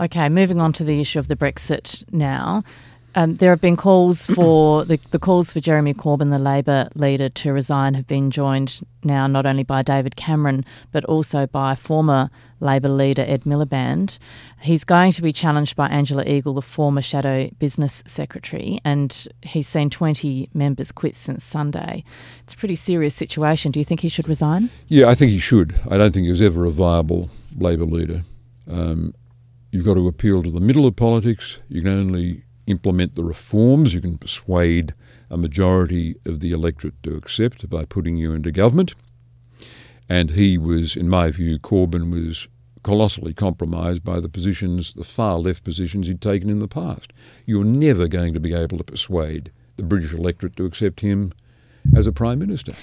Okay, moving on to the issue of the Brexit now. Um, there have been calls for the, the calls for Jeremy Corbyn, the Labor leader, to resign have been joined now not only by David Cameron but also by former Labor leader Ed Miliband. He's going to be challenged by Angela Eagle, the former shadow business secretary, and he's seen 20 members quit since Sunday. It's a pretty serious situation. Do you think he should resign? Yeah, I think he should. I don't think he was ever a viable Labor leader. Um, you've got to appeal to the middle of politics. You can only implement the reforms you can persuade a majority of the electorate to accept by putting you into government. And he was, in my view, Corbyn was colossally compromised by the positions, the far left positions he'd taken in the past. You're never going to be able to persuade the British electorate to accept him as a Prime Minister.